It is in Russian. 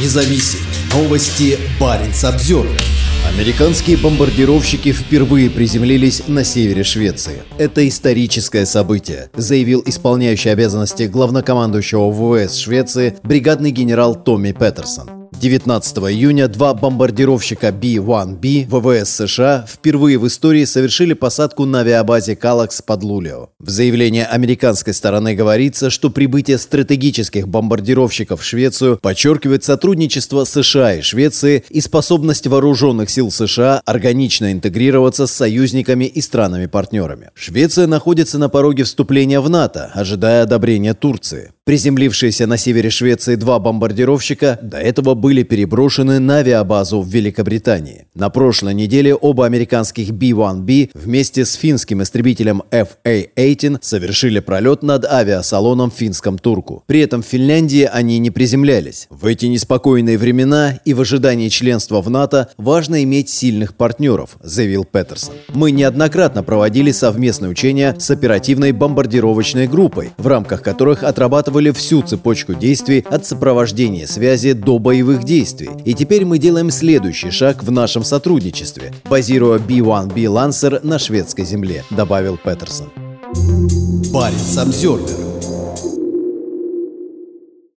независим. Новости Баренц Обзервер. Американские бомбардировщики впервые приземлились на севере Швеции. Это историческое событие, заявил исполняющий обязанности главнокомандующего ВВС Швеции бригадный генерал Томми Петерсон. 19 июня два бомбардировщика B-1B ВВС США впервые в истории совершили посадку на авиабазе Калакс под Лулио. В заявлении американской стороны говорится, что прибытие стратегических бомбардировщиков в Швецию подчеркивает сотрудничество США и Швеции и способность вооруженных сил США органично интегрироваться с союзниками и странами-партнерами. Швеция находится на пороге вступления в НАТО, ожидая одобрения Турции. Приземлившиеся на севере Швеции два бомбардировщика до этого были переброшены на авиабазу в Великобритании. На прошлой неделе оба американских B-1B вместе с финским истребителем FA-18 совершили пролет над авиасалоном в финском Турку. При этом в Финляндии они не приземлялись. В эти неспокойные времена и в ожидании членства в НАТО важно иметь сильных партнеров, заявил Петерсон. Мы неоднократно проводили совместные учения с оперативной бомбардировочной группой, в рамках которых отрабатывали продумывали всю цепочку действий от сопровождения связи до боевых действий. И теперь мы делаем следующий шаг в нашем сотрудничестве, базируя B-1B Lancer на шведской земле, добавил Петерсон. Парень Обзервер